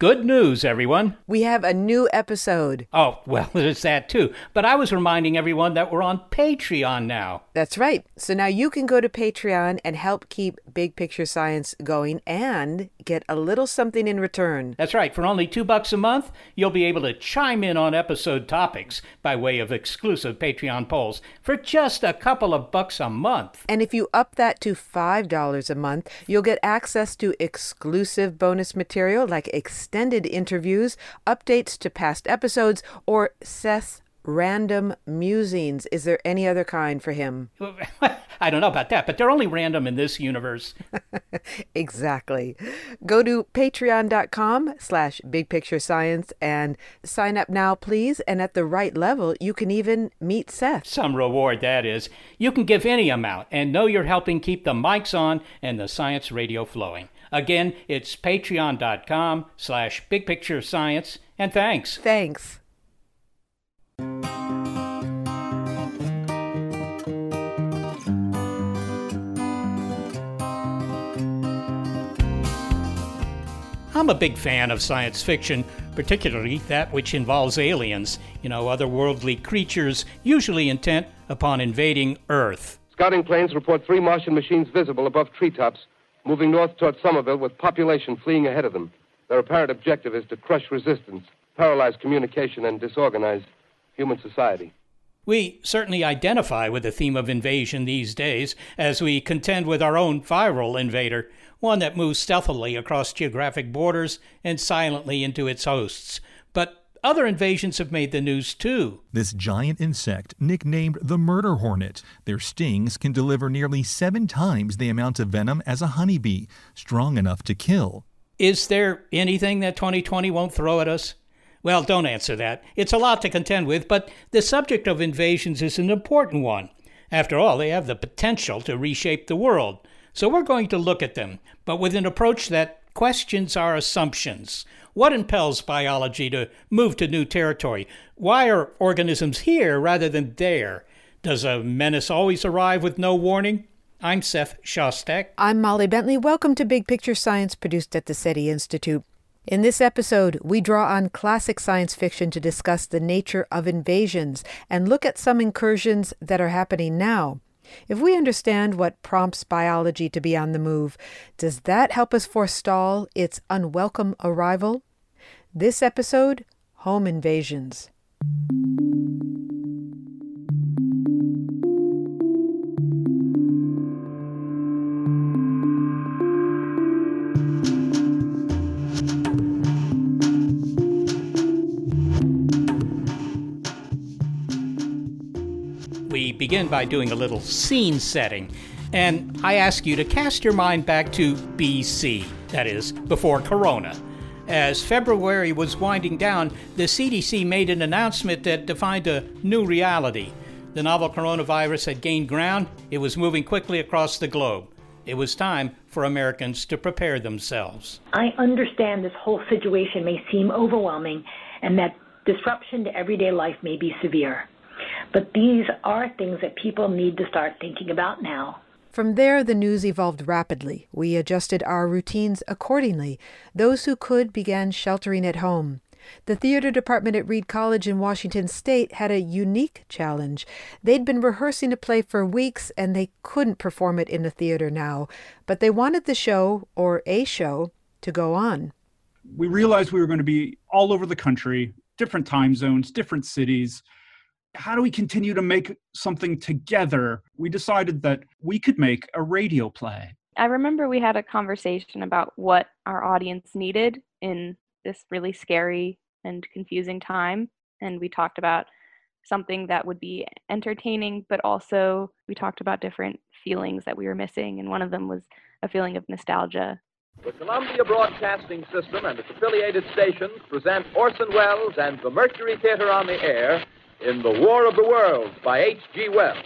Good news, everyone. We have a new episode. Oh, well, there's that too. But I was reminding everyone that we're on Patreon now. That's right. So now you can go to Patreon and help keep Big Picture Science going and get a little something in return. That's right. For only two bucks a month, you'll be able to chime in on episode topics by way of exclusive Patreon polls for just a couple of bucks a month. And if you up that to $5 a month, you'll get access to exclusive bonus material like extended interviews, updates to past episodes, or Seth's random musings. Is there any other kind for him? I don't know about that, but they're only random in this universe. exactly. Go to patreon.com slash bigpicturescience and sign up now, please. And at the right level, you can even meet Seth. Some reward, that is. You can give any amount and know you're helping keep the mics on and the science radio flowing. Again, it's patreon.com slash bigpicturescience. And thanks. Thanks. I'm a big fan of science fiction, particularly that which involves aliens, you know, otherworldly creatures usually intent upon invading Earth. Scouting planes report three Martian machines visible above treetops, moving north toward Somerville with population fleeing ahead of them. Their apparent objective is to crush resistance, paralyze communication, and disorganize human society. We certainly identify with the theme of invasion these days as we contend with our own viral invader one that moves stealthily across geographic borders and silently into its hosts. Other invasions have made the news too. This giant insect, nicknamed the murder hornet, their stings can deliver nearly seven times the amount of venom as a honeybee, strong enough to kill. Is there anything that 2020 won't throw at us? Well, don't answer that. It's a lot to contend with, but the subject of invasions is an important one. After all, they have the potential to reshape the world. So we're going to look at them, but with an approach that questions our assumptions. What impels biology to move to new territory? Why are organisms here rather than there? Does a menace always arrive with no warning? I'm Seth Shostak. I'm Molly Bentley. Welcome to Big Picture Science, produced at the SETI Institute. In this episode, we draw on classic science fiction to discuss the nature of invasions and look at some incursions that are happening now. If we understand what prompts biology to be on the move, does that help us forestall its unwelcome arrival? This episode Home Invasions. we begin by doing a little scene setting. And I ask you to cast your mind back to BC, that is, before Corona. As February was winding down, the CDC made an announcement that defined a new reality. The novel coronavirus had gained ground, it was moving quickly across the globe. It was time for Americans to prepare themselves. I understand this whole situation may seem overwhelming and that disruption to everyday life may be severe. But these are things that people need to start thinking about now. From there, the news evolved rapidly. We adjusted our routines accordingly. Those who could began sheltering at home. The theater department at Reed College in Washington state had a unique challenge. They'd been rehearsing a play for weeks and they couldn't perform it in a theater now, but they wanted the show, or a show, to go on. We realized we were going to be all over the country, different time zones, different cities. How do we continue to make something together? We decided that we could make a radio play. I remember we had a conversation about what our audience needed in this really scary and confusing time. And we talked about something that would be entertaining, but also we talked about different feelings that we were missing. And one of them was a feeling of nostalgia. The Columbia Broadcasting System and its affiliated stations present Orson Welles and the Mercury Theater on the Air in The War of the Worlds by H.G. Wells.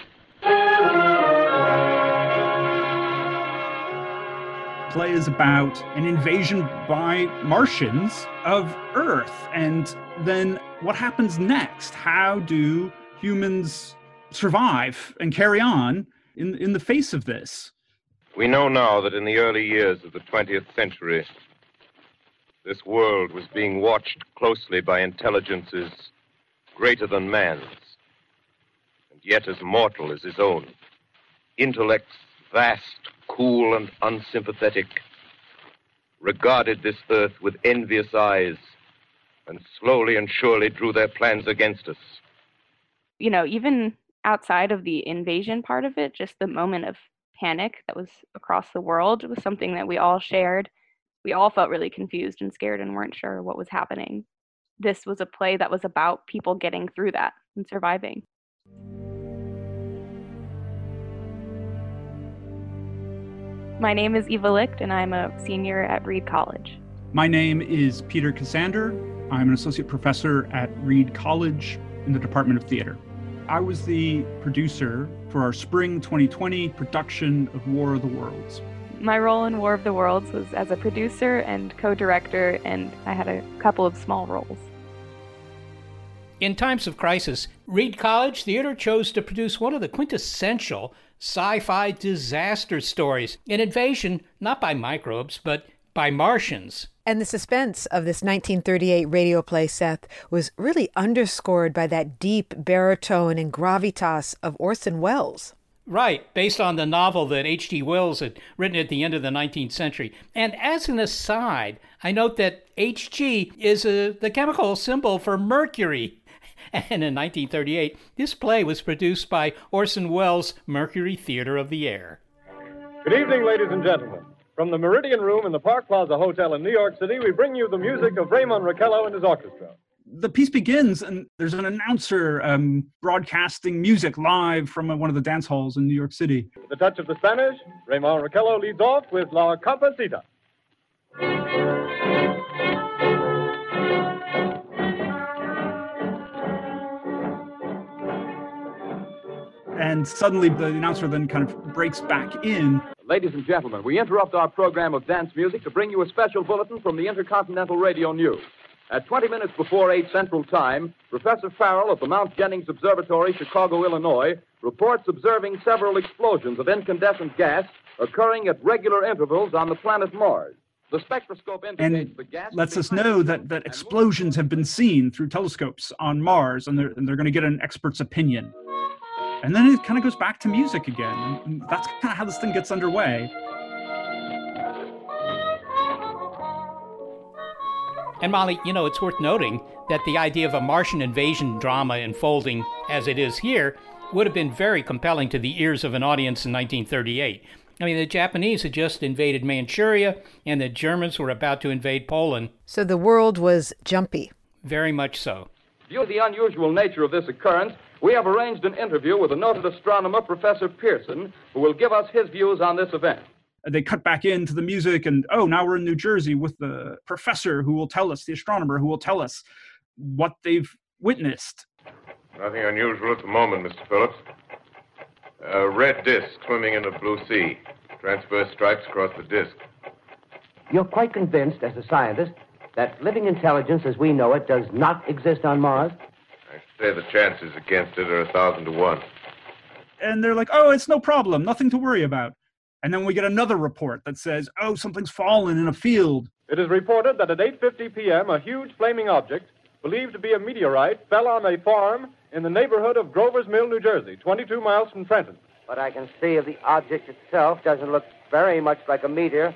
Play is about an invasion by Martians of Earth. And then what happens next? How do humans survive and carry on in, in the face of this? We know now that in the early years of the 20th century, this world was being watched closely by intelligences greater than man's, and yet as mortal as his own. Intellects vast, cool, and unsympathetic regarded this earth with envious eyes and slowly and surely drew their plans against us. You know, even outside of the invasion part of it, just the moment of panic that was across the world was something that we all shared. We all felt really confused and scared and weren't sure what was happening. This was a play that was about people getting through that and surviving. My name is Eva Licht, and I'm a senior at Reed College. My name is Peter Ksander. I'm an associate professor at Reed College in the Department of Theater. I was the producer for our spring 2020 production of War of the Worlds. My role in War of the Worlds was as a producer and co director, and I had a couple of small roles. In times of crisis, Reed College Theater chose to produce one of the quintessential sci fi disaster stories an invasion not by microbes, but by Martians. And the suspense of this 1938 radio play, Seth, was really underscored by that deep baritone and gravitas of Orson Welles. Right, based on the novel that H.G. Wells had written at the end of the 19th century. And as an aside, I note that Hg is a, the chemical symbol for mercury. And in 1938, this play was produced by Orson Welles' Mercury Theater of the Air. Good evening, ladies and gentlemen. From the Meridian Room in the Park Plaza Hotel in New York City, we bring you the music of Raymond Raquello and his orchestra. The piece begins, and there's an announcer um, broadcasting music live from one of the dance halls in New York City. The touch of the Spanish, Raymond Raquello leads off with La Cumparsita. and suddenly the announcer then kind of breaks back in. Ladies and gentlemen, we interrupt our program of dance music to bring you a special bulletin from the Intercontinental Radio News. At 20 minutes before 8 Central Time, Professor Farrell of the Mount Jennings Observatory, Chicago, Illinois, reports observing several explosions of incandescent gas occurring at regular intervals on the planet Mars. The spectroscope indicates and the gas lets us know that, that explosions have been seen through telescopes on Mars, and they're, and they're going to get an expert's opinion. And then it kind of goes back to music again. And that's kind of how this thing gets underway. And Molly, you know, it's worth noting that the idea of a Martian invasion drama unfolding as it is here would have been very compelling to the ears of an audience in 1938. I mean, the Japanese had just invaded Manchuria, and the Germans were about to invade Poland. So the world was jumpy. Very much so. Due to the unusual nature of this occurrence, we have arranged an interview with the noted astronomer, Professor Pearson, who will give us his views on this event. They cut back into the music, and oh, now we're in New Jersey with the professor who will tell us, the astronomer who will tell us what they've witnessed. Nothing unusual at the moment, Mr. Phillips. A red disk swimming in a blue sea. Transverse stripes across the disk. You're quite convinced, as a scientist, that living intelligence as we know it does not exist on Mars? I say the chances against it are a thousand to one. And they're like, oh, it's no problem, nothing to worry about. And then we get another report that says, oh, something's fallen in a field. It is reported that at 8:50 p.m., a huge flaming object, believed to be a meteorite, fell on a farm in the neighborhood of Grover's Mill, New Jersey, 22 miles from Trenton. But I can see if the object itself doesn't look very much like a meteor.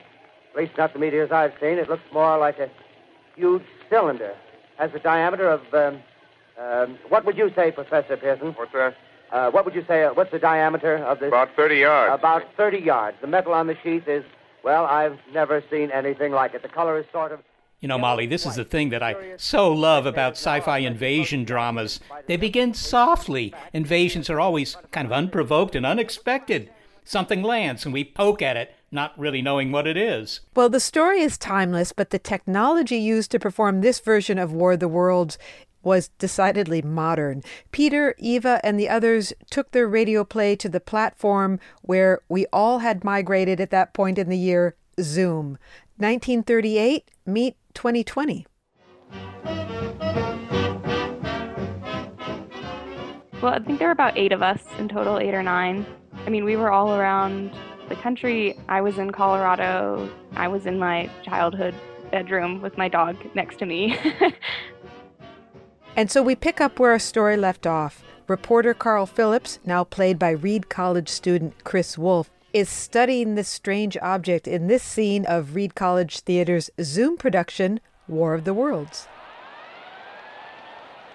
At least not the meteors I've seen. It looks more like a huge cylinder. Has a diameter of, um, um, what would you say, Professor Pearson? What's that? Uh, what would you say? Uh, what's the diameter of this? About 30 yards. About 30 yards. The metal on the sheath is, well, I've never seen anything like it. The color is sort of. You know, Molly, this is the thing that I so love about sci fi invasion dramas. They begin softly. Invasions are always kind of unprovoked and unexpected. Something lands and we poke at it, not really knowing what it is. Well, the story is timeless, but the technology used to perform this version of War of the Worlds was decidedly modern. Peter, Eva, and the others took their radio play to the platform where we all had migrated at that point in the year Zoom. 1938, meet 2020. Well, I think there were about eight of us in total, eight or nine. I mean, we were all around the country. I was in Colorado. I was in my childhood bedroom with my dog next to me. and so we pick up where our story left off. Reporter Carl Phillips, now played by Reed College student Chris Wolf, is studying this strange object in this scene of Reed College Theater's Zoom production, War of the Worlds.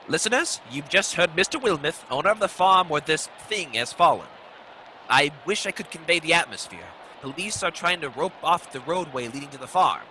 Listeners, you've just heard Mr. Wilmoth, owner of the farm where this thing has fallen. I wish I could convey the atmosphere. Police are trying to rope off the roadway leading to the farm.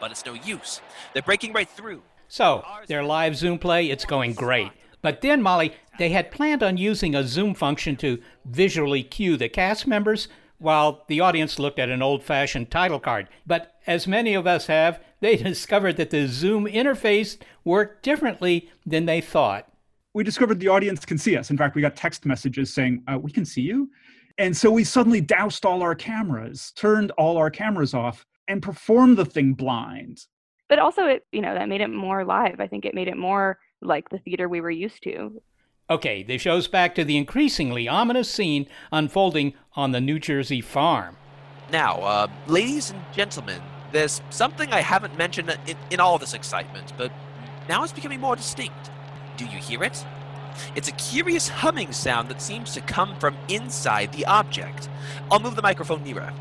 But it's no use. They're breaking right through. So, their live Zoom play, it's going great. But then, Molly, they had planned on using a Zoom function to visually cue the cast members while the audience looked at an old fashioned title card. But as many of us have, they discovered that the Zoom interface worked differently than they thought. We discovered the audience can see us. In fact, we got text messages saying, uh, We can see you. And so we suddenly doused all our cameras, turned all our cameras off, and performed the thing blind. But also, it you know that made it more live. I think it made it more like the theater we were used to. Okay, this shows back to the increasingly ominous scene unfolding on the New Jersey farm. Now, uh, ladies and gentlemen, there's something I haven't mentioned in, in all this excitement, but now it's becoming more distinct. Do you hear it? It's a curious humming sound that seems to come from inside the object. I'll move the microphone nearer.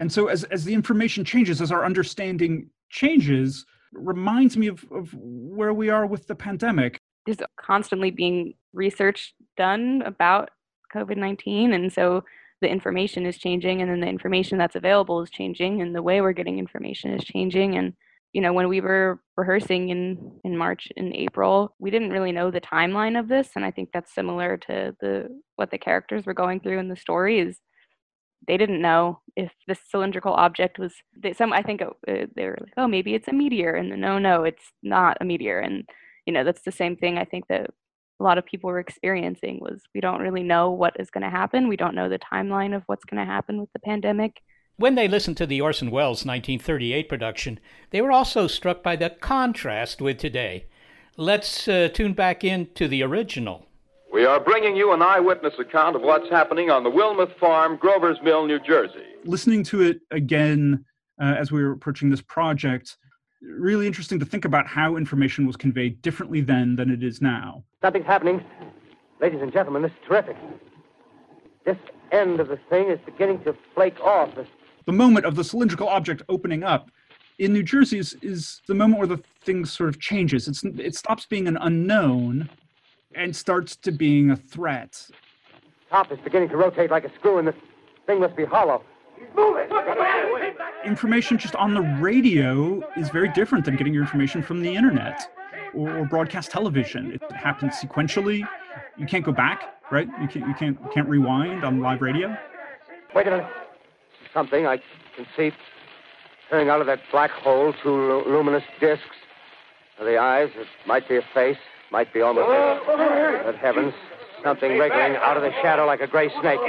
And so, as, as the information changes, as our understanding changes, reminds me of, of where we are with the pandemic there's constantly being research done about COVID 19. And so the information is changing, and then the information that's available is changing, and the way we're getting information is changing. And you know, when we were rehearsing in in March and April, we didn't really know the timeline of this, and I think that's similar to the what the characters were going through in the story. Is they didn't know if this cylindrical object was they, some. I think it, they were like, oh, maybe it's a meteor, and no, no, it's not a meteor, and you know that's the same thing i think that a lot of people were experiencing was we don't really know what is going to happen. We don't know the timeline of what's going to happen with the pandemic. When they listened to the orson welles 1938 production they were also struck by the contrast with today. Let's uh, tune back in to the original we are bringing you an eyewitness account of what's happening on the wilmoth farm grover's mill new jersey listening to it again uh, as we were approaching this project really interesting to think about how information was conveyed differently then than it is now. Something's happening. Ladies and gentlemen, this is terrific. This end of the thing is beginning to flake off. The moment of the cylindrical object opening up in New Jersey is, is the moment where the thing sort of changes. It's, it stops being an unknown and starts to being a threat. Top is beginning to rotate like a screw, and the thing must be hollow. He's moving! information just on the radio is very different than getting your information from the internet or, or broadcast television. It happens sequentially. You can't go back, right? You can't you can't you can't rewind on live radio. Wait a minute. Something I can see coming out of that black hole, two luminous discs. The eyes, it might be a face, might be almost. Oh, Good oh, heavens, something wriggling out of the shadow like a gray snake.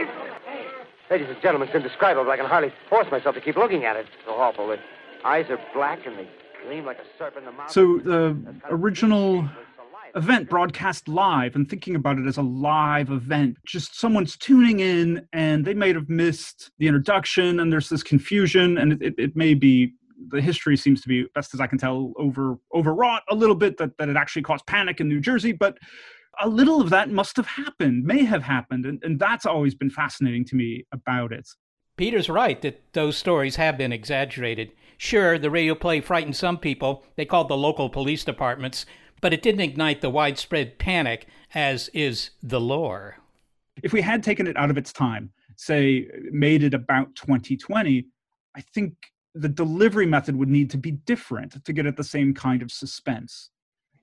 Ladies and gentlemen, it's indescribable. I can hardly force myself to keep looking at it. It's so awful. The eyes are black and they gleam like a serpent in the mouth. So the original event broadcast live and thinking about it as a live event just someone's tuning in and they might have missed the introduction and there's this confusion and it, it, it may be the history seems to be best as i can tell over overwrought a little bit that, that it actually caused panic in new jersey but a little of that must have happened, may have happened, and, and that's always been fascinating to me about it. Peter's right that those stories have been exaggerated. Sure, the radio play frightened some people. They called the local police departments, but it didn't ignite the widespread panic as is the lore. If we had taken it out of its time, say made it about 2020, I think the delivery method would need to be different to get at the same kind of suspense.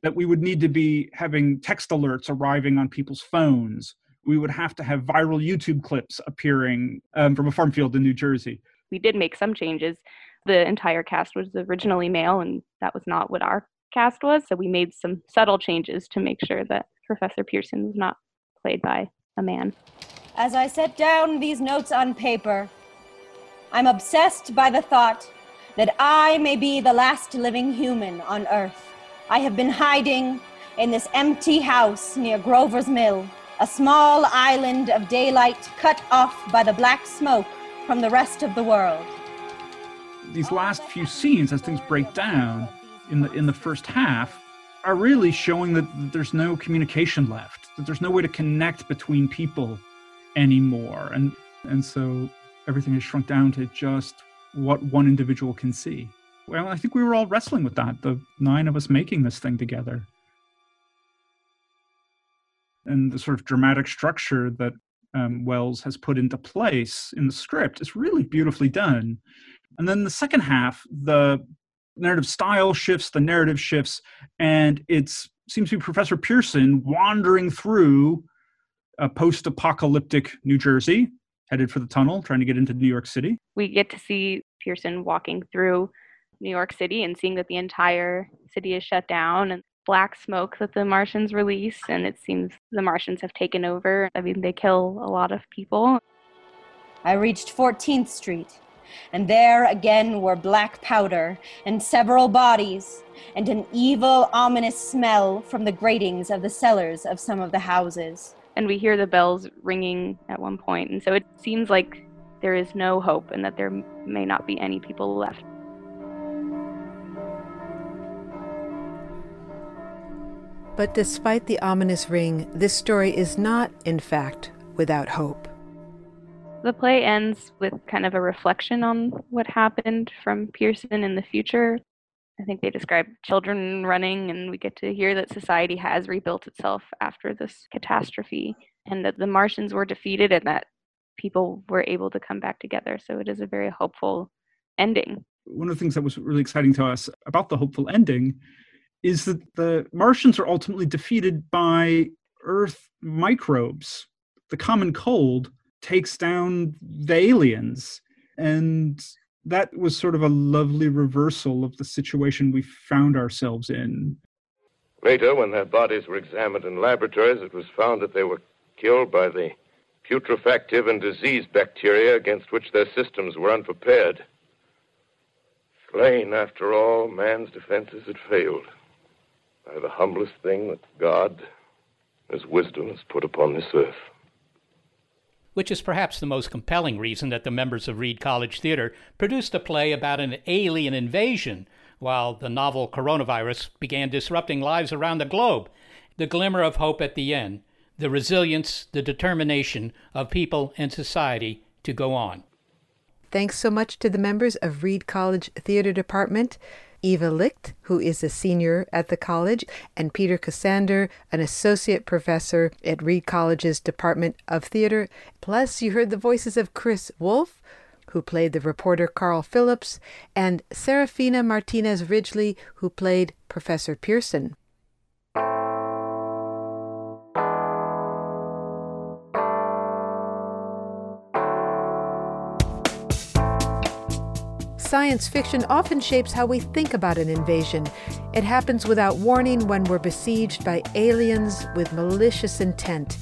That we would need to be having text alerts arriving on people's phones. We would have to have viral YouTube clips appearing um, from a farm field in New Jersey. We did make some changes. The entire cast was originally male, and that was not what our cast was. So we made some subtle changes to make sure that Professor Pearson was not played by a man. As I set down these notes on paper, I'm obsessed by the thought that I may be the last living human on Earth. I have been hiding in this empty house near Grover's Mill, a small island of daylight cut off by the black smoke from the rest of the world. These last few scenes, as things break down in the in the first half, are really showing that there's no communication left, that there's no way to connect between people anymore, and and so everything is shrunk down to just what one individual can see. Well, I think we were all wrestling with that, the nine of us making this thing together. And the sort of dramatic structure that um, Wells has put into place in the script is really beautifully done. And then the second half, the narrative style shifts, the narrative shifts, and it seems to be Professor Pearson wandering through a post apocalyptic New Jersey headed for the tunnel, trying to get into New York City. We get to see Pearson walking through New York City and seeing that the entire city is shut down and black smoke that the Martians release. And it seems the Martians have taken over. I mean, they kill a lot of people. I reached 14th Street, and there again were black powder and several bodies, and an evil, ominous smell from the gratings of the cellars of some of the houses and we hear the bells ringing at one point and so it seems like there is no hope and that there may not be any people left But despite the ominous ring, this story is not, in fact, without hope. The play ends with kind of a reflection on what happened from Pearson in the future. I think they describe children running, and we get to hear that society has rebuilt itself after this catastrophe, and that the Martians were defeated, and that people were able to come back together. So it is a very hopeful ending. One of the things that was really exciting to us about the hopeful ending is that the Martians are ultimately defeated by Earth microbes. The common cold takes down the aliens, and that was sort of a lovely reversal of the situation we found ourselves in. Later, when their bodies were examined in laboratories, it was found that they were killed by the putrefactive and disease bacteria against which their systems were unprepared. Slain, after all, man's defenses had failed by the humblest thing that God, His wisdom, has put upon this earth which is perhaps the most compelling reason that the members of Reed College Theater produced a play about an alien invasion while the novel coronavirus began disrupting lives around the globe. The glimmer of hope at the end, the resilience, the determination of people and society to go on. Thanks so much to the members of Reed College Theater Department. Eva Licht, who is a senior at the college, and Peter Ksander, an associate professor at Reed College's Department of Theater. Plus, you heard the voices of Chris Wolf, who played the reporter Carl Phillips, and Serafina Martinez Ridgely, who played Professor Pearson. Science fiction often shapes how we think about an invasion. It happens without warning when we're besieged by aliens with malicious intent.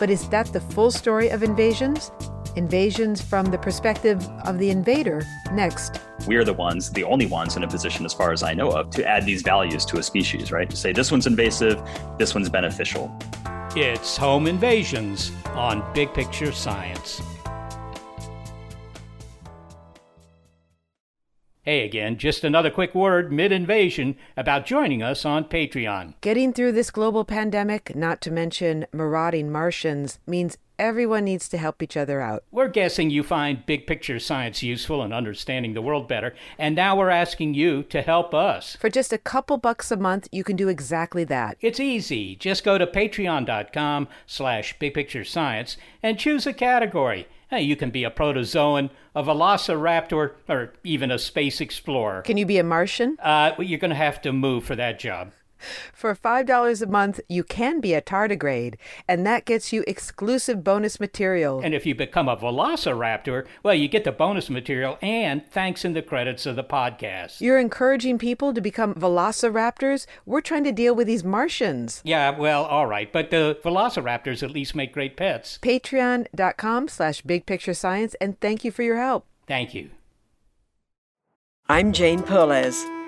But is that the full story of invasions? Invasions from the perspective of the invader. Next. We're the ones, the only ones in a position, as far as I know of, to add these values to a species, right? To say this one's invasive, this one's beneficial. It's Home Invasions on Big Picture Science. Hey again, just another quick word mid invasion about joining us on Patreon. Getting through this global pandemic, not to mention marauding Martians, means everyone needs to help each other out. We're guessing you find big picture science useful in understanding the world better, and now we're asking you to help us. For just a couple bucks a month, you can do exactly that. It's easy. Just go to patreon.com slash bigpicturescience and choose a category. Hey, you can be a protozoan, a velociraptor, or even a space explorer. Can you be a Martian? Uh, well, you're going to have to move for that job. For $5 a month, you can be a tardigrade, and that gets you exclusive bonus material. And if you become a velociraptor, well, you get the bonus material and thanks in the credits of the podcast. You're encouraging people to become velociraptors? We're trying to deal with these Martians. Yeah, well, all right, but the velociraptors at least make great pets. Patreon.com slash bigpicturescience, and thank you for your help. Thank you. I'm Jane Perlez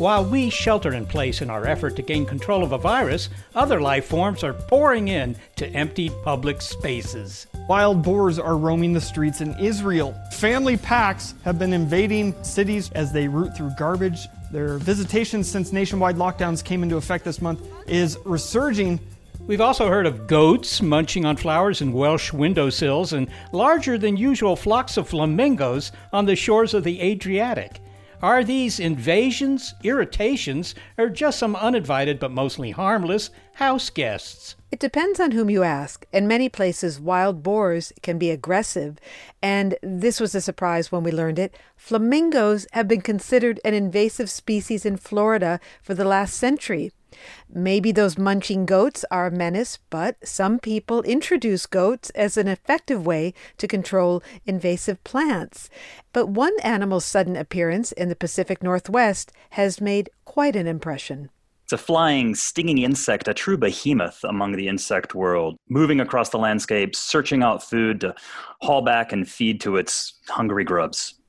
While we shelter in place in our effort to gain control of a virus, other life forms are pouring in to emptied public spaces. Wild boars are roaming the streets in Israel. Family packs have been invading cities as they root through garbage. Their visitation since nationwide lockdowns came into effect this month is resurging. We've also heard of goats munching on flowers in Welsh windowsills and larger than usual flocks of flamingos on the shores of the Adriatic. Are these invasions, irritations, or just some uninvited but mostly harmless house guests? It depends on whom you ask. In many places, wild boars can be aggressive, and this was a surprise when we learned it. Flamingos have been considered an invasive species in Florida for the last century. Maybe those munching goats are a menace, but some people introduce goats as an effective way to control invasive plants. But one animal's sudden appearance in the Pacific Northwest has made quite an impression. It's a flying, stinging insect, a true behemoth among the insect world, moving across the landscape, searching out food to haul back and feed to its hungry grubs.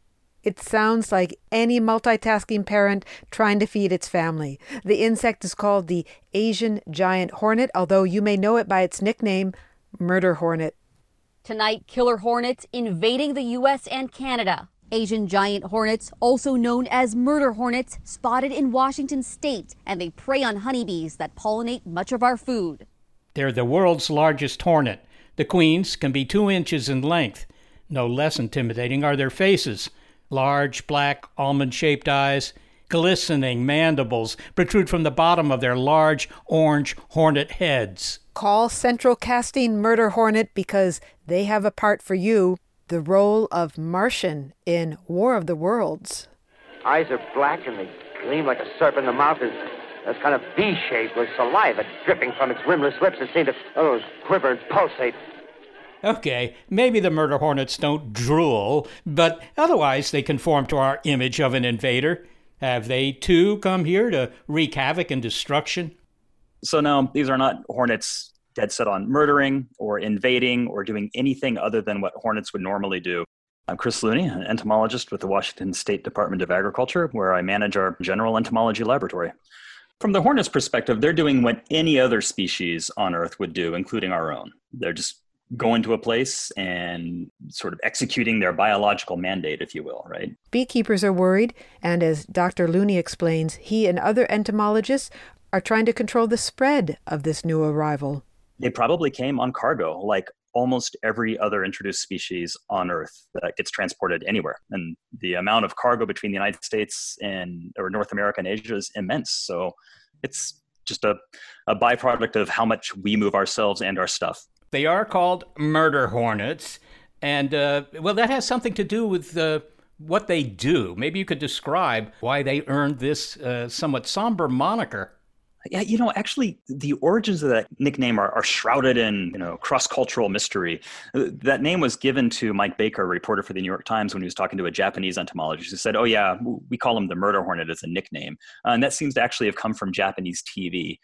It sounds like any multitasking parent trying to feed its family. The insect is called the Asian giant hornet, although you may know it by its nickname, murder hornet. Tonight, killer hornets invading the U.S. and Canada. Asian giant hornets, also known as murder hornets, spotted in Washington state, and they prey on honeybees that pollinate much of our food. They're the world's largest hornet. The queens can be two inches in length. No less intimidating are their faces large, black, almond shaped eyes, glistening mandibles protrude from the bottom of their large, orange hornet heads. Call Central Casting Murder Hornet because they have a part for you the role of Martian in War of the Worlds. Eyes are black and they gleam like a serpent. The mouth is that's kind of V-shaped with saliva dripping from its rimless lips that seem to oh, quiver and pulsate. Okay, maybe the murder hornets don't drool, but otherwise they conform to our image of an invader. Have they too come here to wreak havoc and destruction? So, no, these are not hornets dead set on murdering or invading or doing anything other than what hornets would normally do. I'm Chris Looney, an entomologist with the Washington State Department of Agriculture, where I manage our general entomology laboratory. From the hornet's perspective, they're doing what any other species on Earth would do, including our own. They're just going to a place and sort of executing their biological mandate, if you will, right? Beekeepers are worried, and as Dr. Looney explains, he and other entomologists are trying to control the spread of this new arrival. They probably came on cargo, like almost every other introduced species on Earth that gets transported anywhere. And the amount of cargo between the United States and or North America and Asia is immense. So it's just a, a byproduct of how much we move ourselves and our stuff. They are called murder hornets. And, uh, well, that has something to do with uh, what they do. Maybe you could describe why they earned this uh, somewhat somber moniker. Yeah, you know, actually, the origins of that nickname are, are shrouded in you know cross-cultural mystery. Uh, that name was given to Mike Baker, a reporter for the New York Times, when he was talking to a Japanese entomologist who said, "Oh yeah, we call him the murder hornet as a nickname," uh, and that seems to actually have come from Japanese TV.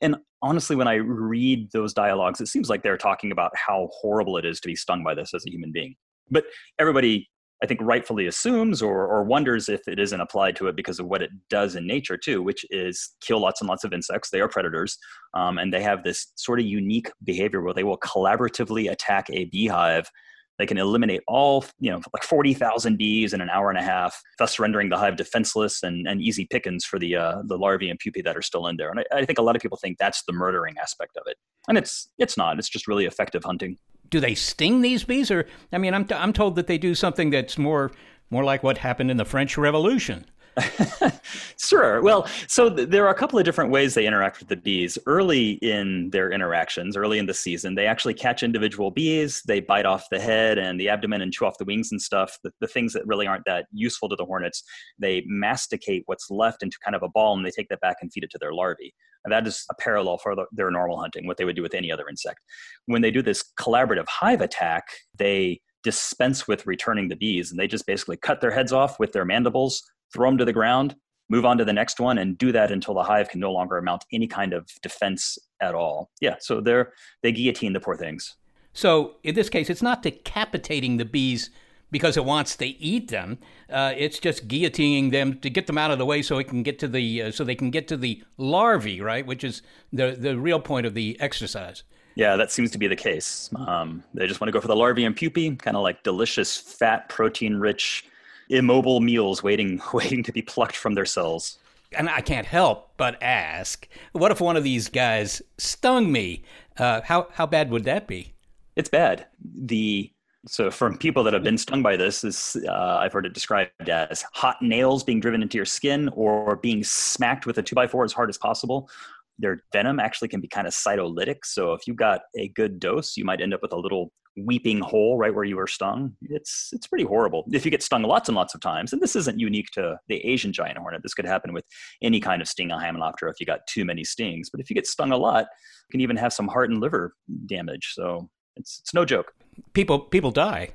And honestly, when I read those dialogues, it seems like they're talking about how horrible it is to be stung by this as a human being. But everybody I think rightfully assumes or, or wonders if it isn't applied to it because of what it does in nature too, which is kill lots and lots of insects. They are predators, um, and they have this sort of unique behavior where they will collaboratively attack a beehive. They can eliminate all, you know, like 40,000 bees in an hour and a half, thus rendering the hive defenseless and, and easy pickings for the uh, the larvae and pupae that are still in there. And I, I think a lot of people think that's the murdering aspect of it, and it's it's not. It's just really effective hunting do they sting these bees or i mean i'm, t- I'm told that they do something that's more more like what happened in the french revolution sure. Well, so th- there are a couple of different ways they interact with the bees. Early in their interactions, early in the season, they actually catch individual bees. They bite off the head and the abdomen and chew off the wings and stuff. The, the things that really aren't that useful to the hornets, they masticate what's left into kind of a ball and they take that back and feed it to their larvae. And that is a parallel for the, their normal hunting, what they would do with any other insect. When they do this collaborative hive attack, they dispense with returning the bees and they just basically cut their heads off with their mandibles, throw them to the ground, move on to the next one, and do that until the hive can no longer mount any kind of defense at all. Yeah, so they're they guillotine the poor things. So in this case, it's not decapitating the bees because it wants to eat them. Uh, it's just guillotining them to get them out of the way so it can get to the uh, so they can get to the larvae, right? Which is the the real point of the exercise. Yeah, that seems to be the case. Um, they just want to go for the larvae and pupae, kind of like delicious, fat, protein-rich, immobile meals waiting waiting to be plucked from their cells. And I can't help but ask, what if one of these guys stung me? Uh, how how bad would that be? It's bad. The so, from people that have been stung by this, is uh, I've heard it described as hot nails being driven into your skin or being smacked with a two by four as hard as possible. Their venom actually can be kind of cytolytic. So, if you got a good dose, you might end up with a little weeping hole right where you were stung. It's it's pretty horrible. If you get stung lots and lots of times, and this isn't unique to the Asian giant hornet. This could happen with any kind of sting Hymenoptera if you got too many stings. But if you get stung a lot, you can even have some heart and liver damage. So it's it's no joke. People people die.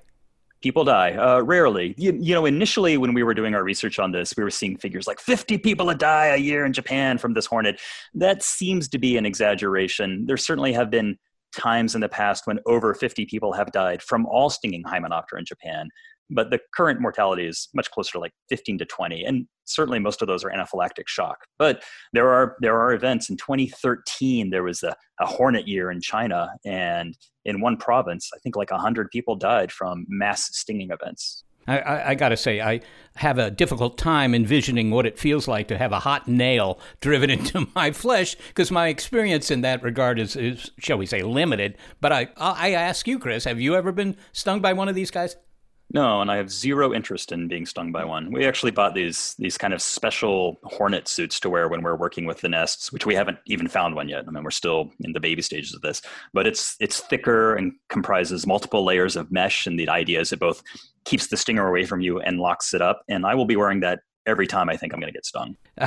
People die uh, rarely. You, you know, initially when we were doing our research on this, we were seeing figures like 50 people a die a year in Japan from this hornet. That seems to be an exaggeration. There certainly have been times in the past when over 50 people have died from all stinging Hymenoptera in Japan but the current mortality is much closer to like 15 to 20 and certainly most of those are anaphylactic shock. But there are there are events. In 2013 there was a, a hornet year in china and in one province i think like 100 people died from mass stinging events I, I, I got to say, I have a difficult time envisioning what it feels like to have a hot nail driven into my flesh because my experience in that regard is, is, shall we say, limited. But I, I ask you, Chris, have you ever been stung by one of these guys? No, and I have zero interest in being stung by one. We actually bought these these kind of special hornet suits to wear when we're working with the nests, which we haven't even found one yet. I mean, we're still in the baby stages of this, but it's it's thicker and comprises multiple layers of mesh. And the idea is it both keeps the stinger away from you and locks it up. And I will be wearing that every time I think I'm going to get stung.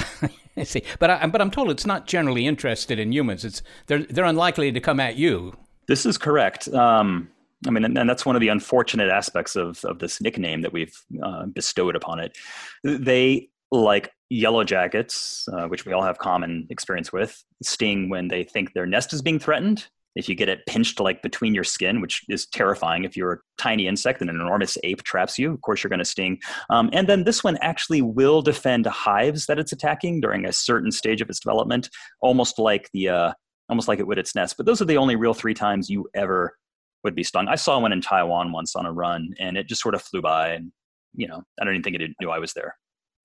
I see, but I, but I'm told it's not generally interested in humans. It's they're they're unlikely to come at you. This is correct. Um, I mean, and, and, that's one of the unfortunate aspects of, of this nickname that we've uh, bestowed upon it. They, like yellow jackets, uh, which we all have common experience with, sting when they think their nest is being threatened. If you get it pinched like between your skin, which is terrifying if you're a tiny insect and an enormous ape traps you, of course you're going to sting. Um, and then this one actually will defend hives that it's attacking during a certain stage of its development, almost like the uh, almost like it would its nest. But those are the only real three times you ever would be stung. I saw one in Taiwan once on a run, and it just sort of flew by, and you know, I don't even think it knew I was there.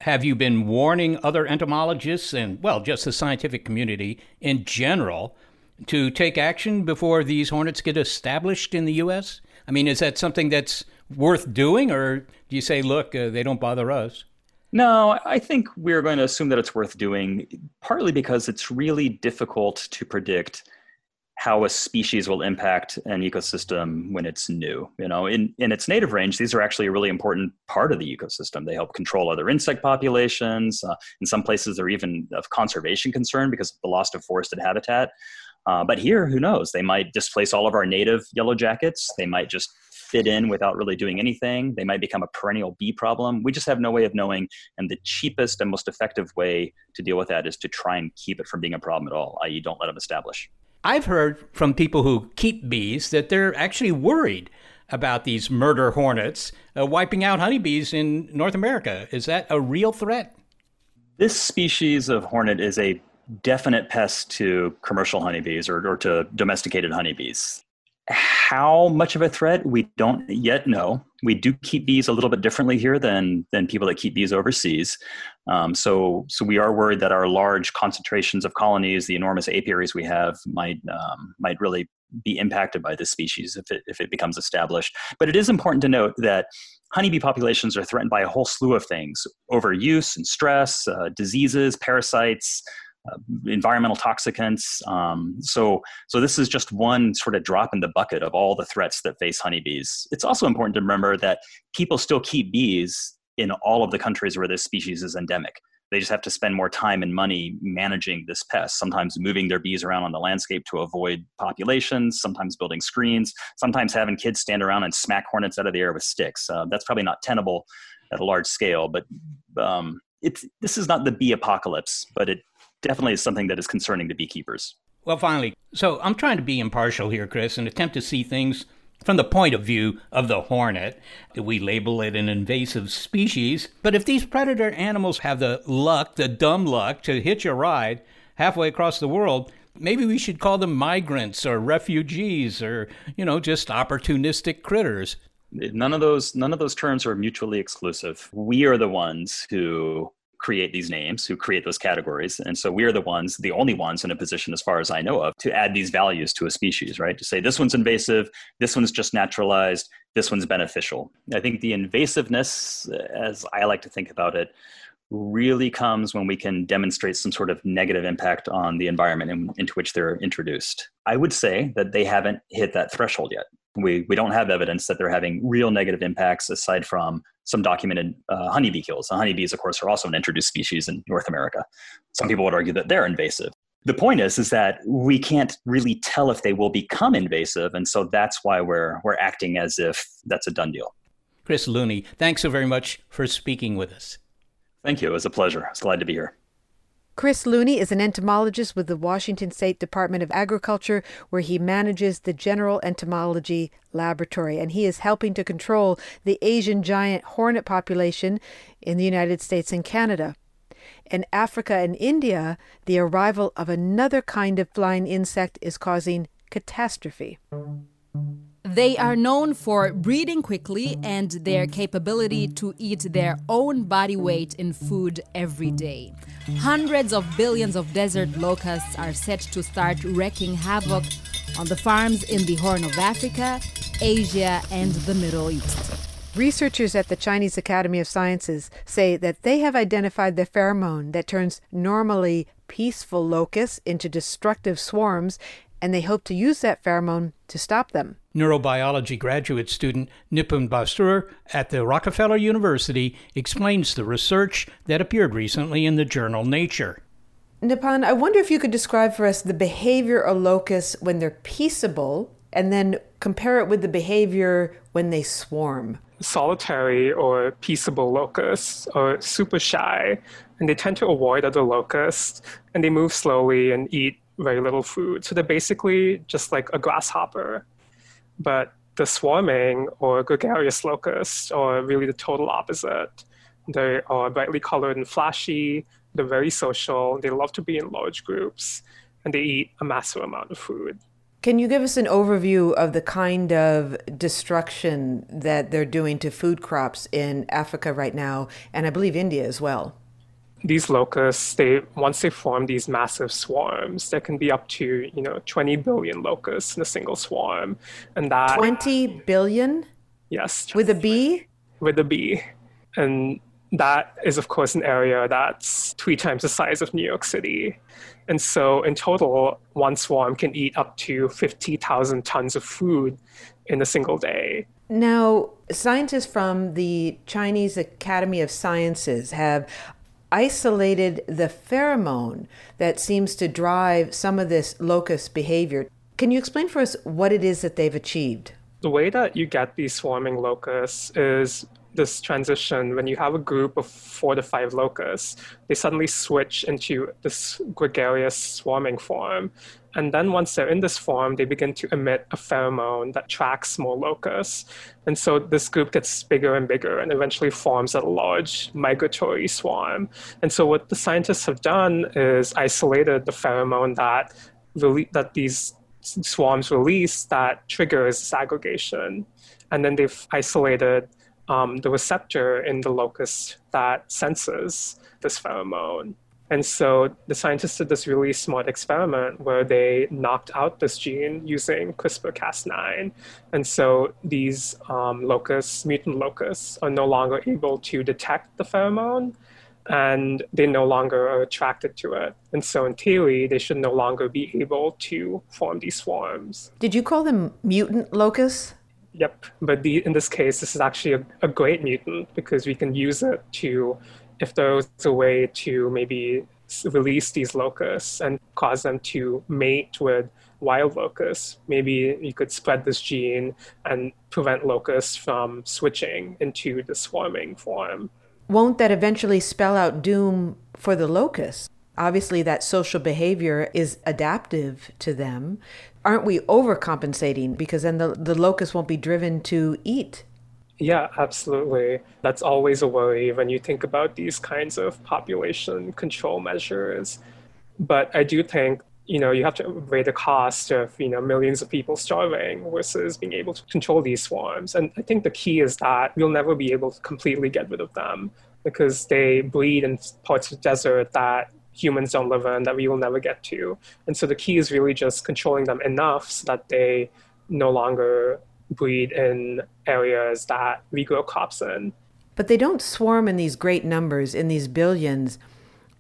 Have you been warning other entomologists and well, just the scientific community in general to take action before these hornets get established in the U.S.? I mean, is that something that's worth doing, or do you say, look, uh, they don't bother us? No, I think we're going to assume that it's worth doing, partly because it's really difficult to predict how a species will impact an ecosystem when it's new. You know, in, in its native range, these are actually a really important part of the ecosystem. They help control other insect populations. Uh, in some places, they're even of conservation concern because of the loss of forested habitat. Uh, but here, who knows? They might displace all of our native yellow jackets. They might just fit in without really doing anything. They might become a perennial bee problem. We just have no way of knowing. And the cheapest and most effective way to deal with that is to try and keep it from being a problem at all, i.e., don't let them establish. I've heard from people who keep bees that they're actually worried about these murder hornets uh, wiping out honeybees in North America. Is that a real threat? This species of hornet is a definite pest to commercial honeybees or, or to domesticated honeybees. How much of a threat we don't yet know. We do keep bees a little bit differently here than than people that keep bees overseas. Um, so so we are worried that our large concentrations of colonies, the enormous apiaries we have, might um, might really be impacted by this species if it if it becomes established. But it is important to note that honeybee populations are threatened by a whole slew of things: overuse and stress, uh, diseases, parasites. Environmental toxicants. Um, so, so this is just one sort of drop in the bucket of all the threats that face honeybees. It's also important to remember that people still keep bees in all of the countries where this species is endemic. They just have to spend more time and money managing this pest, sometimes moving their bees around on the landscape to avoid populations, sometimes building screens, sometimes having kids stand around and smack hornets out of the air with sticks. Uh, that's probably not tenable at a large scale, but um, it's, this is not the bee apocalypse, but it definitely is something that is concerning to beekeepers. Well, finally, so I'm trying to be impartial here, Chris, and attempt to see things from the point of view of the hornet. We label it an invasive species, but if these predator animals have the luck, the dumb luck, to hitch a ride halfway across the world, maybe we should call them migrants or refugees or, you know, just opportunistic critters. None of those none of those terms are mutually exclusive. We are the ones who create these names, who create those categories. And so we're the ones, the only ones in a position, as far as I know of, to add these values to a species, right? To say this one's invasive, this one's just naturalized, this one's beneficial. I think the invasiveness, as I like to think about it, really comes when we can demonstrate some sort of negative impact on the environment in, into which they're introduced. I would say that they haven't hit that threshold yet. We, we don't have evidence that they're having real negative impacts aside from some documented uh, honeybee kills. The honeybees, of course, are also an introduced species in North America. Some people would argue that they're invasive. The point is, is that we can't really tell if they will become invasive, and so that's why we're we're acting as if that's a done deal. Chris Looney, thanks so very much for speaking with us. Thank you. It was a pleasure. I was glad to be here. Chris Looney is an entomologist with the Washington State Department of Agriculture, where he manages the General Entomology Laboratory, and he is helping to control the Asian giant hornet population in the United States and Canada. In Africa and India, the arrival of another kind of flying insect is causing catastrophe. They mm-hmm. are known for breeding quickly and their mm-hmm. capability to eat their own body weight in food every day. Hundreds of billions of desert locusts are set to start wreaking havoc on the farms in the Horn of Africa, Asia, and the Middle East. Researchers at the Chinese Academy of Sciences say that they have identified the pheromone that turns normally peaceful locusts into destructive swarms, and they hope to use that pheromone to stop them neurobiology graduate student Nipun Basrur at the Rockefeller University explains the research that appeared recently in the journal Nature. Nipun, I wonder if you could describe for us the behavior of locusts when they're peaceable and then compare it with the behavior when they swarm. Solitary or peaceable locusts are super shy and they tend to avoid other locusts and they move slowly and eat very little food. So they're basically just like a grasshopper. But the swarming or gregarious locusts are really the total opposite. They are brightly colored and flashy. They're very social. They love to be in large groups, and they eat a massive amount of food. Can you give us an overview of the kind of destruction that they're doing to food crops in Africa right now, and I believe India as well? These locusts, they once they form these massive swarms, there can be up to you know 20 billion locusts in a single swarm, and that 20 billion. Yes, with a B. With a B, and that is of course an area that's three times the size of New York City, and so in total, one swarm can eat up to 50,000 tons of food in a single day. Now, scientists from the Chinese Academy of Sciences have isolated the pheromone that seems to drive some of this locust behavior. Can you explain for us what it is that they've achieved? The way that you get these swarming locusts is this transition when you have a group of four to five locusts, they suddenly switch into this gregarious swarming form. And then once they're in this form, they begin to emit a pheromone that tracks more locusts. And so this group gets bigger and bigger and eventually forms a large migratory swarm. And so what the scientists have done is isolated the pheromone that that these swarms release that triggers this aggregation. And then they've isolated um, the receptor in the locust that senses this pheromone. And so the scientists did this really smart experiment where they knocked out this gene using CRISPR Cas9. And so these um, locusts, mutant locusts, are no longer able to detect the pheromone and they no longer are attracted to it. And so, in theory, they should no longer be able to form these swarms. Did you call them mutant locusts? Yep. But the, in this case, this is actually a, a great mutant because we can use it to if there was a way to maybe release these locusts and cause them to mate with wild locusts, maybe you could spread this gene and prevent locusts from switching into the swarming form. Won't that eventually spell out doom for the locusts? Obviously, that social behavior is adaptive to them. Aren't we overcompensating because then the, the locust won't be driven to eat yeah, absolutely. That's always a worry when you think about these kinds of population control measures. But I do think, you know, you have to weigh the cost of, you know, millions of people starving versus being able to control these swarms. And I think the key is that we'll never be able to completely get rid of them because they breed in parts of the desert that humans don't live in that we will never get to. And so the key is really just controlling them enough so that they no longer breed in areas that we grow crops in. But they don't swarm in these great numbers, in these billions,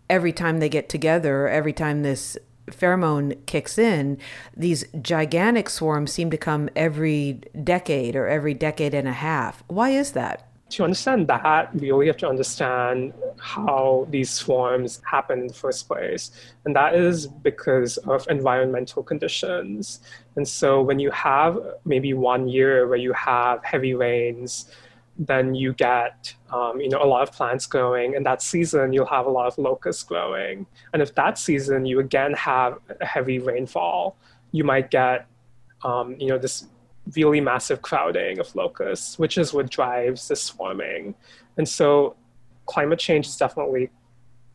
every time they get together, every time this pheromone kicks in. These gigantic swarms seem to come every decade or every decade and a half. Why is that? To understand that, we really have to understand how these swarms happen in the first place. And that is because of environmental conditions. And so when you have maybe one year where you have heavy rains, then you get um, you know a lot of plants growing and that season you'll have a lot of locusts growing and if that season you again have a heavy rainfall you might get um, you know this really massive crowding of locusts, which is what drives the swarming. And so climate change is definitely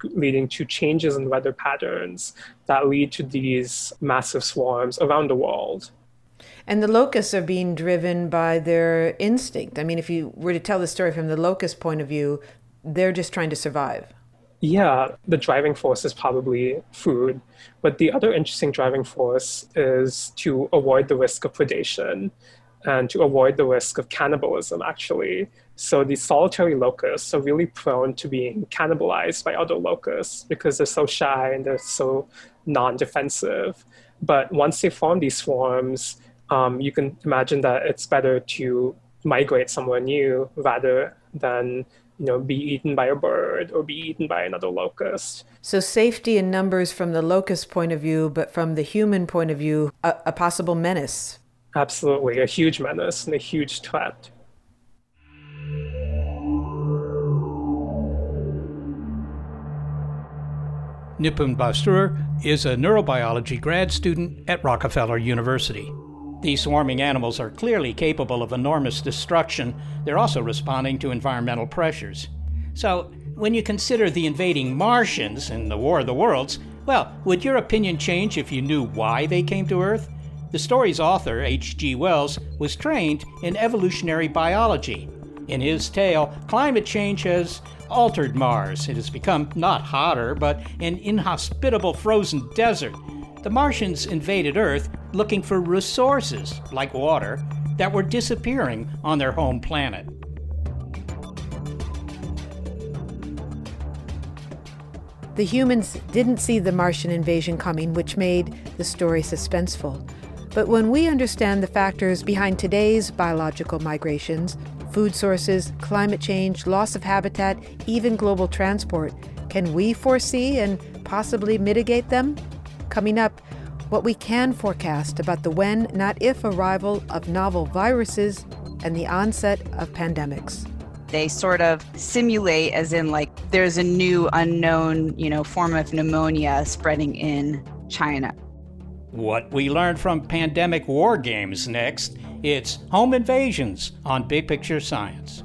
leading to changes in weather patterns that lead to these massive swarms around the world. And the locusts are being driven by their instinct. I mean, if you were to tell the story from the locust point of view, they're just trying to survive. Yeah, the driving force is probably food. But the other interesting driving force is to avoid the risk of predation and to avoid the risk of cannibalism, actually. So these solitary locusts are really prone to being cannibalized by other locusts because they're so shy and they're so non defensive. But once they form these swarms, um, you can imagine that it's better to migrate somewhere new rather than you know, be eaten by a bird or be eaten by another locust. So, safety in numbers from the locust point of view, but from the human point of view, a, a possible menace. Absolutely, a huge menace and a huge threat. Nipun Basrur is a neurobiology grad student at Rockefeller University. These swarming animals are clearly capable of enormous destruction. They're also responding to environmental pressures. So, when you consider the invading Martians in the War of the Worlds, well, would your opinion change if you knew why they came to Earth? The story's author, H.G. Wells, was trained in evolutionary biology. In his tale, climate change has altered Mars. It has become not hotter, but an inhospitable frozen desert. The Martians invaded Earth looking for resources, like water, that were disappearing on their home planet. The humans didn't see the Martian invasion coming, which made the story suspenseful. But when we understand the factors behind today's biological migrations food sources, climate change, loss of habitat, even global transport can we foresee and possibly mitigate them? Coming up, what we can forecast about the when, not if, arrival of novel viruses and the onset of pandemics. They sort of simulate, as in, like, there's a new unknown, you know, form of pneumonia spreading in China. What we learned from pandemic war games next. It's Home Invasions on Big Picture Science.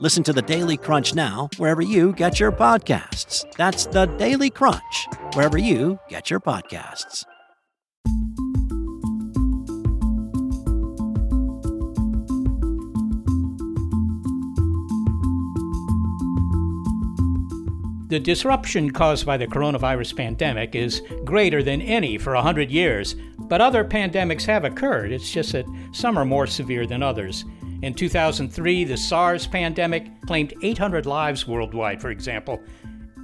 Listen to the Daily Crunch now, wherever you get your podcasts. That's the Daily Crunch, wherever you get your podcasts. The disruption caused by the coronavirus pandemic is greater than any for 100 years, but other pandemics have occurred. It's just that some are more severe than others. In 2003, the SARS pandemic claimed 800 lives worldwide, for example.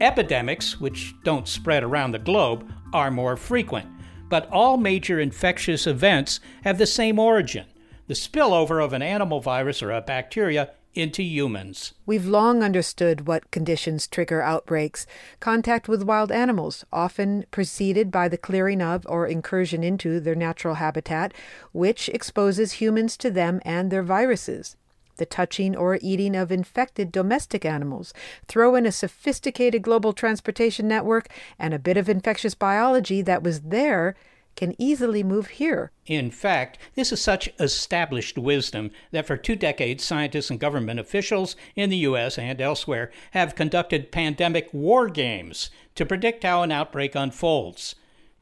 Epidemics, which don't spread around the globe, are more frequent. But all major infectious events have the same origin the spillover of an animal virus or a bacteria into humans. We've long understood what conditions trigger outbreaks. Contact with wild animals, often preceded by the clearing of or incursion into their natural habitat, which exposes humans to them and their viruses. The touching or eating of infected domestic animals. Throw in a sophisticated global transportation network and a bit of infectious biology that was there can easily move here. In fact, this is such established wisdom that for two decades, scientists and government officials in the U.S. and elsewhere have conducted pandemic war games to predict how an outbreak unfolds.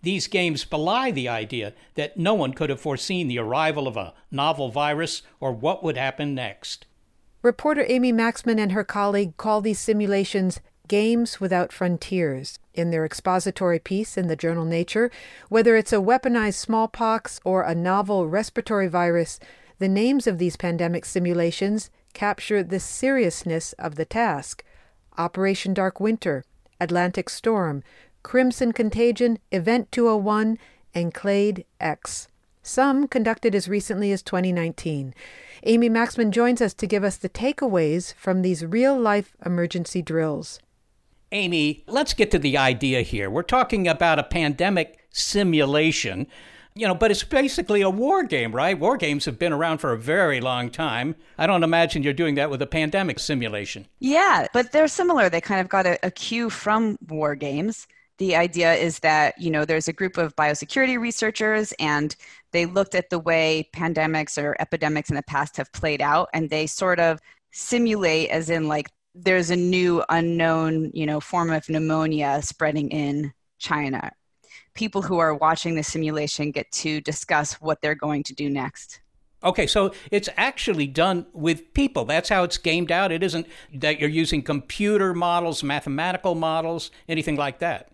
These games belie the idea that no one could have foreseen the arrival of a novel virus or what would happen next. Reporter Amy Maxmen and her colleague call these simulations Games Without Frontiers in their expository piece in the journal Nature. Whether it's a weaponized smallpox or a novel respiratory virus, the names of these pandemic simulations capture the seriousness of the task. Operation Dark Winter, Atlantic Storm, Crimson Contagion, Event 201, and Clade X. Some conducted as recently as 2019. Amy Maxmen joins us to give us the takeaways from these real life emergency drills. Amy, let's get to the idea here. We're talking about a pandemic simulation, you know, but it's basically a war game, right? War games have been around for a very long time. I don't imagine you're doing that with a pandemic simulation. Yeah, but they're similar. They kind of got a, a cue from war games. The idea is that, you know, there's a group of biosecurity researchers and they looked at the way pandemics or epidemics in the past have played out and they sort of simulate as in like there's a new unknown, you know, form of pneumonia spreading in China. People who are watching the simulation get to discuss what they're going to do next. Okay, so it's actually done with people. That's how it's gamed out. It isn't that you're using computer models, mathematical models, anything like that.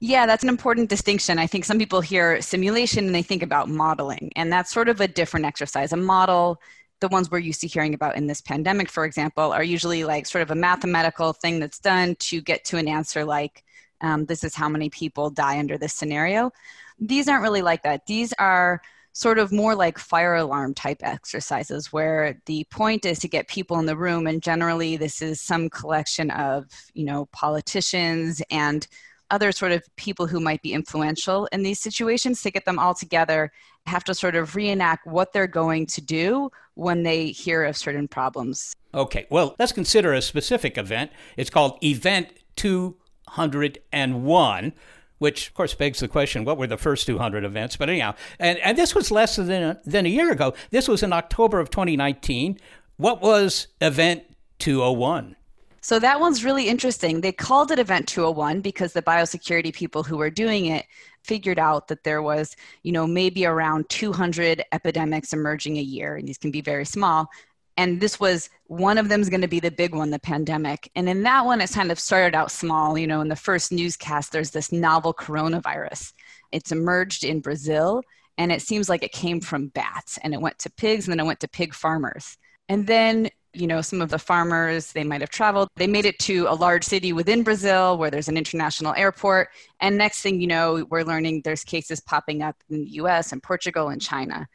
Yeah, that's an important distinction. I think some people hear simulation and they think about modeling, and that's sort of a different exercise. A model the ones we're used to hearing about in this pandemic, for example, are usually like sort of a mathematical thing that's done to get to an answer like, um, this is how many people die under this scenario. These aren't really like that. These are sort of more like fire alarm type exercises where the point is to get people in the room and generally this is some collection of you know politicians and other sort of people who might be influential in these situations to get them all together have to sort of reenact what they're going to do when they hear of certain problems. Okay, well, let's consider a specific event. It's called Event 201 which of course begs the question what were the first 200 events but anyhow and, and this was less than a, than a year ago this was in october of 2019 what was event 201 so that one's really interesting. They called it event 201 because the biosecurity people who were doing it figured out that there was you know maybe around 200 epidemics emerging a year and these can be very small. And this was one of them is going to be the big one the pandemic. And in that one it kind of started out small you know in the first newscast there's this novel coronavirus. It's emerged in brazil and it seems like it came from bats and it went to pigs and then it went to pig farmers. And then you know some of the farmers they might have traveled they made it to a large city within brazil where there's an international airport and next thing you know we're learning there's cases popping up in the us and portugal and china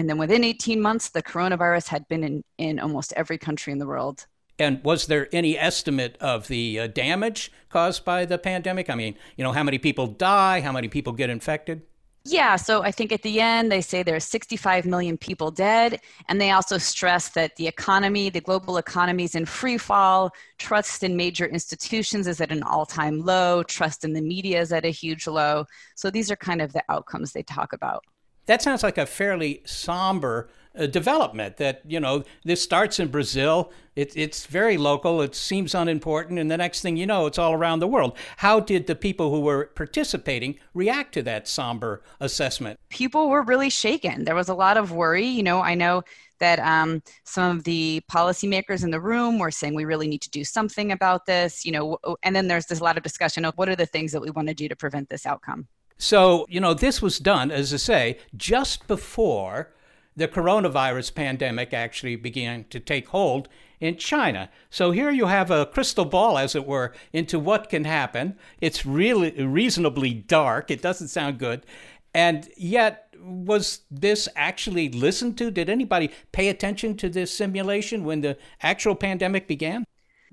and then within 18 months, the coronavirus had been in, in almost every country in the world. And was there any estimate of the uh, damage caused by the pandemic? I mean, you know, how many people die, how many people get infected? Yeah, so I think at the end they say there's 65 million people dead, and they also stress that the economy, the global economy is in free fall. Trust in major institutions is at an all time low. Trust in the media is at a huge low. So these are kind of the outcomes they talk about that sounds like a fairly somber uh, development that you know this starts in brazil it, it's very local it seems unimportant and the next thing you know it's all around the world. How did the people who were participating react to that somber assessment? People were really shaken. There was a lot of worry. You know i know that um, some of the policymakers in the room were saying we really need to do something about this you know and then there's this lot of discussion of what are the things that we want to do to prevent this outcome? So, you know, this was done, as I say, just before the coronavirus pandemic actually began to take hold in China. So here you have a crystal ball, as it were, into what can happen. It's really reasonably dark. It doesn't sound good. And yet, was this actually listened to? Did anybody pay attention to this simulation when the actual pandemic began?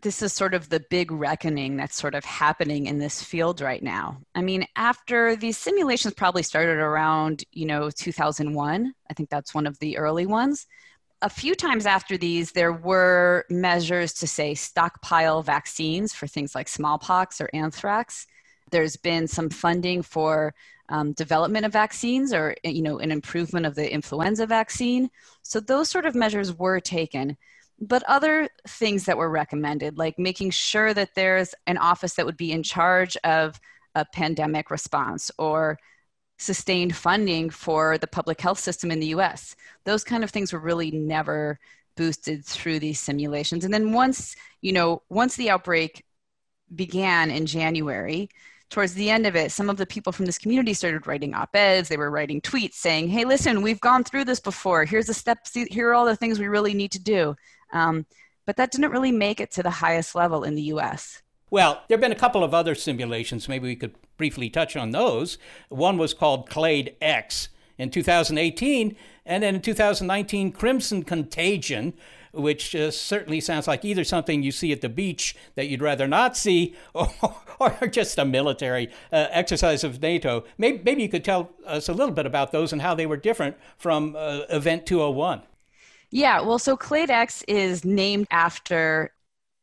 This is sort of the big reckoning that's sort of happening in this field right now. I mean, after these simulations probably started around, you know, 2001, I think that's one of the early ones. A few times after these, there were measures to say stockpile vaccines for things like smallpox or anthrax. There's been some funding for um, development of vaccines or, you know, an improvement of the influenza vaccine. So those sort of measures were taken but other things that were recommended, like making sure that there's an office that would be in charge of a pandemic response or sustained funding for the public health system in the US. Those kind of things were really never boosted through these simulations. And then once, you know, once the outbreak began in January, towards the end of it, some of the people from this community started writing op eds. They were writing tweets saying, hey, listen, we've gone through this before. Here's the steps, here are all the things we really need to do. Um, but that didn't really make it to the highest level in the US. Well, there have been a couple of other simulations. Maybe we could briefly touch on those. One was called Clade X in 2018, and then in 2019, Crimson Contagion, which uh, certainly sounds like either something you see at the beach that you'd rather not see, or, or just a military uh, exercise of NATO. Maybe, maybe you could tell us a little bit about those and how they were different from uh, Event 201. Yeah, well, so Clade X is named after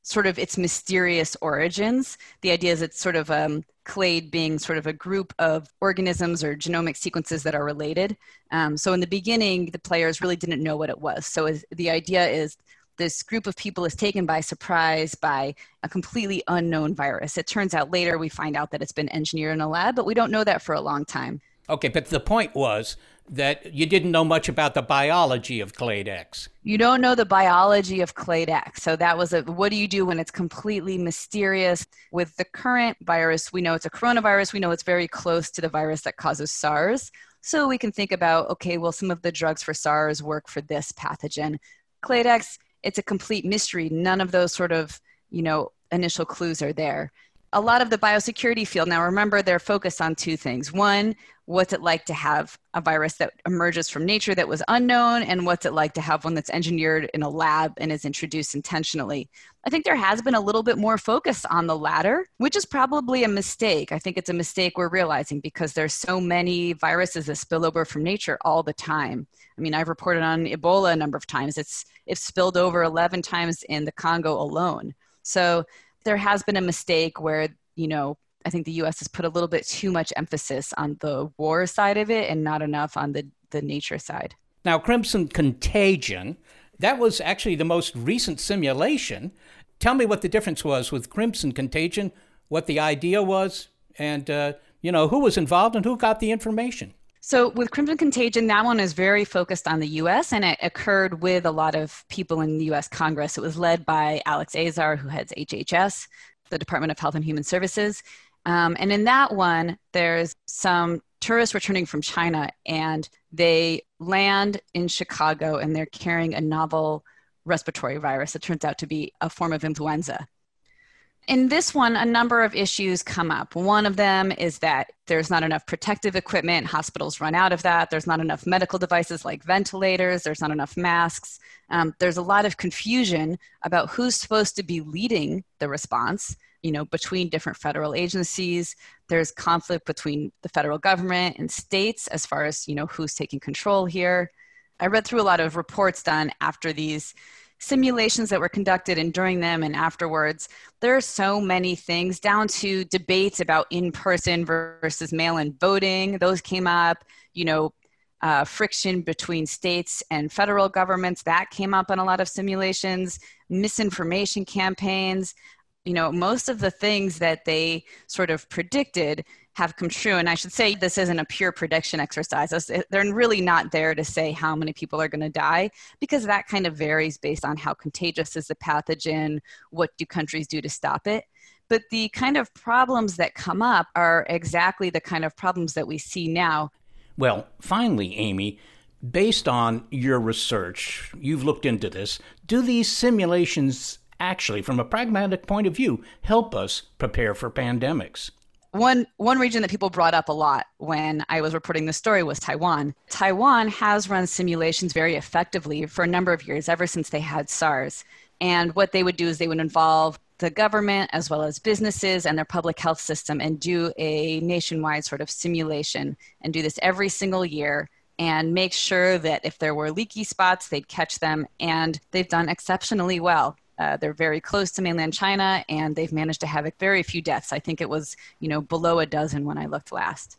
sort of its mysterious origins. The idea is it's sort of um, clade being sort of a group of organisms or genomic sequences that are related. Um, so in the beginning, the players really didn't know what it was. So is, the idea is this group of people is taken by surprise by a completely unknown virus. It turns out later we find out that it's been engineered in a lab, but we don't know that for a long time. Okay, but the point was that you didn't know much about the biology of clade X. You don't know the biology of clade X. So that was a what do you do when it's completely mysterious? With the current virus, we know it's a coronavirus. We know it's very close to the virus that causes SARS. So we can think about okay, well, some of the drugs for SARS work for this pathogen. Clade X, it's a complete mystery. None of those sort of you know initial clues are there a lot of the biosecurity field now remember they're focused on two things one what's it like to have a virus that emerges from nature that was unknown and what's it like to have one that's engineered in a lab and is introduced intentionally. I think there has been a little bit more focus on the latter which is probably a mistake. I think it's a mistake we're realizing because there's so many viruses that spill over from nature all the time. I mean i've reported on ebola a number of times. It's it's spilled over 11 times in the congo alone. So there has been a mistake where you know I think the US has put a little bit too much emphasis on the war side of it and not enough on the, the nature side. Now, Crimson Contagion, that was actually the most recent simulation. Tell me what the difference was with Crimson Contagion, what the idea was, and, uh, you know, who was involved and who got the information. So, with Crimson Contagion, that one is very focused on the US and it occurred with a lot of people in the US Congress. It was led by Alex Azar, who heads HHS, the Department of Health and Human Services. Um, and in that one, there's some tourists returning from China and they land in Chicago and they're carrying a novel respiratory virus that turns out to be a form of influenza. In this one, a number of issues come up. One of them is that there's not enough protective equipment. Hospitals run out of that. There's not enough medical devices like ventilators. There's not enough masks. Um, there's a lot of confusion about who's supposed to be leading the response you know between different federal agencies. There's conflict between the federal government and states as far as you know who's taking control here. I read through a lot of reports done after these simulations that were conducted and during them and afterwards. There are so many things down to debates about in-person versus mail-in voting. Those came up you know uh, friction between states and federal governments. That came up in a lot of simulations. Misinformation campaigns you know, most of the things that they sort of predicted have come true. And I should say this isn't a pure prediction exercise. They're really not there to say how many people are going to die because that kind of varies based on how contagious is the pathogen, what do countries do to stop it. But the kind of problems that come up are exactly the kind of problems that we see now. Well, finally, Amy, based on your research, you've looked into this, do these simulations actually, from a pragmatic point of view, help us prepare for pandemics? One, one region that people brought up a lot when I was reporting this story was Taiwan. Taiwan has run simulations very effectively for a number of years, ever since they had SARS. And what they would do is they would involve the government as well as businesses and their public health system and do a nationwide sort of simulation and do this every single year and make sure that if there were leaky spots, they'd catch them. And they've done exceptionally well. Uh, they're very close to mainland China, and they've managed to have very few deaths. I think it was, you know, below a dozen when I looked last.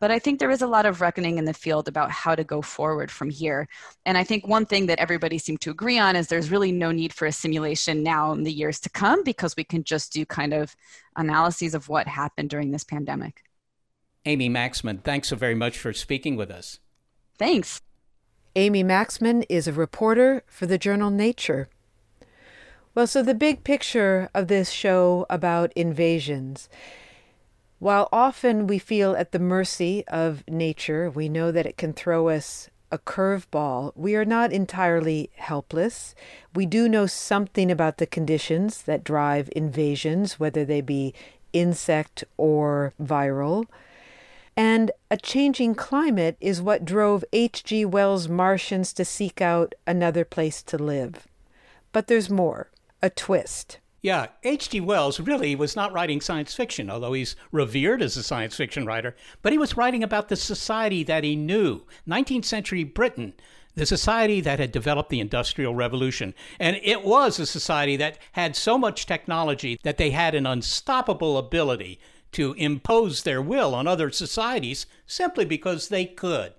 But I think there is a lot of reckoning in the field about how to go forward from here. And I think one thing that everybody seemed to agree on is there's really no need for a simulation now in the years to come because we can just do kind of analyses of what happened during this pandemic. Amy Maxmen, thanks so very much for speaking with us. Thanks. Amy Maxmen is a reporter for the journal Nature. Well, so the big picture of this show about invasions. While often we feel at the mercy of nature, we know that it can throw us a curveball. We are not entirely helpless. We do know something about the conditions that drive invasions, whether they be insect or viral. And a changing climate is what drove H.G. Wells' Martians to seek out another place to live. But there's more a twist. Yeah, H.G. Wells really was not writing science fiction, although he's revered as a science fiction writer, but he was writing about the society that he knew 19th century Britain, the society that had developed the Industrial Revolution. And it was a society that had so much technology that they had an unstoppable ability to impose their will on other societies simply because they could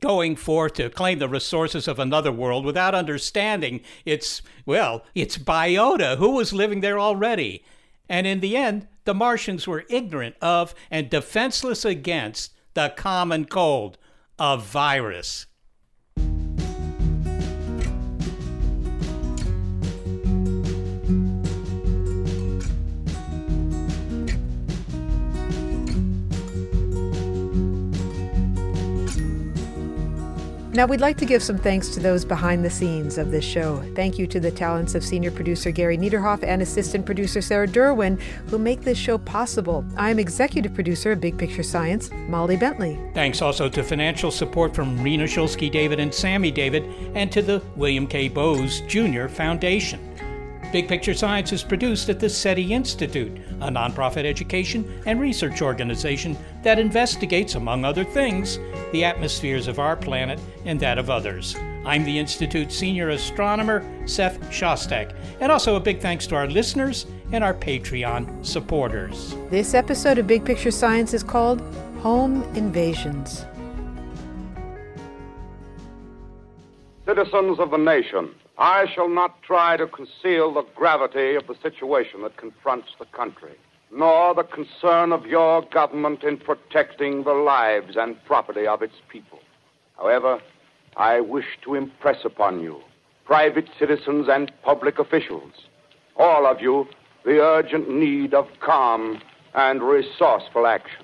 going forth to claim the resources of another world without understanding its, well, its biota, who was living there already. And in the end, the Martians were ignorant of and defenseless against the common cold, a virus. Now, we'd like to give some thanks to those behind the scenes of this show. Thank you to the talents of senior producer Gary Niederhoff and assistant producer Sarah Derwin, who make this show possible. I'm executive producer of Big Picture Science, Molly Bentley. Thanks also to financial support from Rena Shulsky David and Sammy David, and to the William K. Bowes Jr. Foundation. Big Picture Science is produced at the SETI Institute, a nonprofit education and research organization that investigates, among other things, the atmospheres of our planet and that of others. I'm the Institute's senior astronomer, Seth Shostak, and also a big thanks to our listeners and our Patreon supporters. This episode of Big Picture Science is called Home Invasions. Citizens of the nation, I shall not try to conceal the gravity of the situation that confronts the country, nor the concern of your government in protecting the lives and property of its people. However, I wish to impress upon you, private citizens and public officials, all of you, the urgent need of calm and resourceful action.